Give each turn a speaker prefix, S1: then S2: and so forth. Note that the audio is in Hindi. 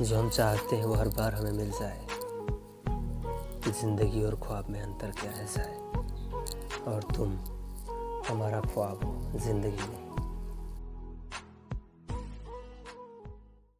S1: जो हम चाहते हैं वो हर बार हमें मिल जाए। ज़िंदगी और ख्वाब में अंतर क्या ऐसा है और तुम, हमारा ख्वाब हो, ज़िंदगी नहीं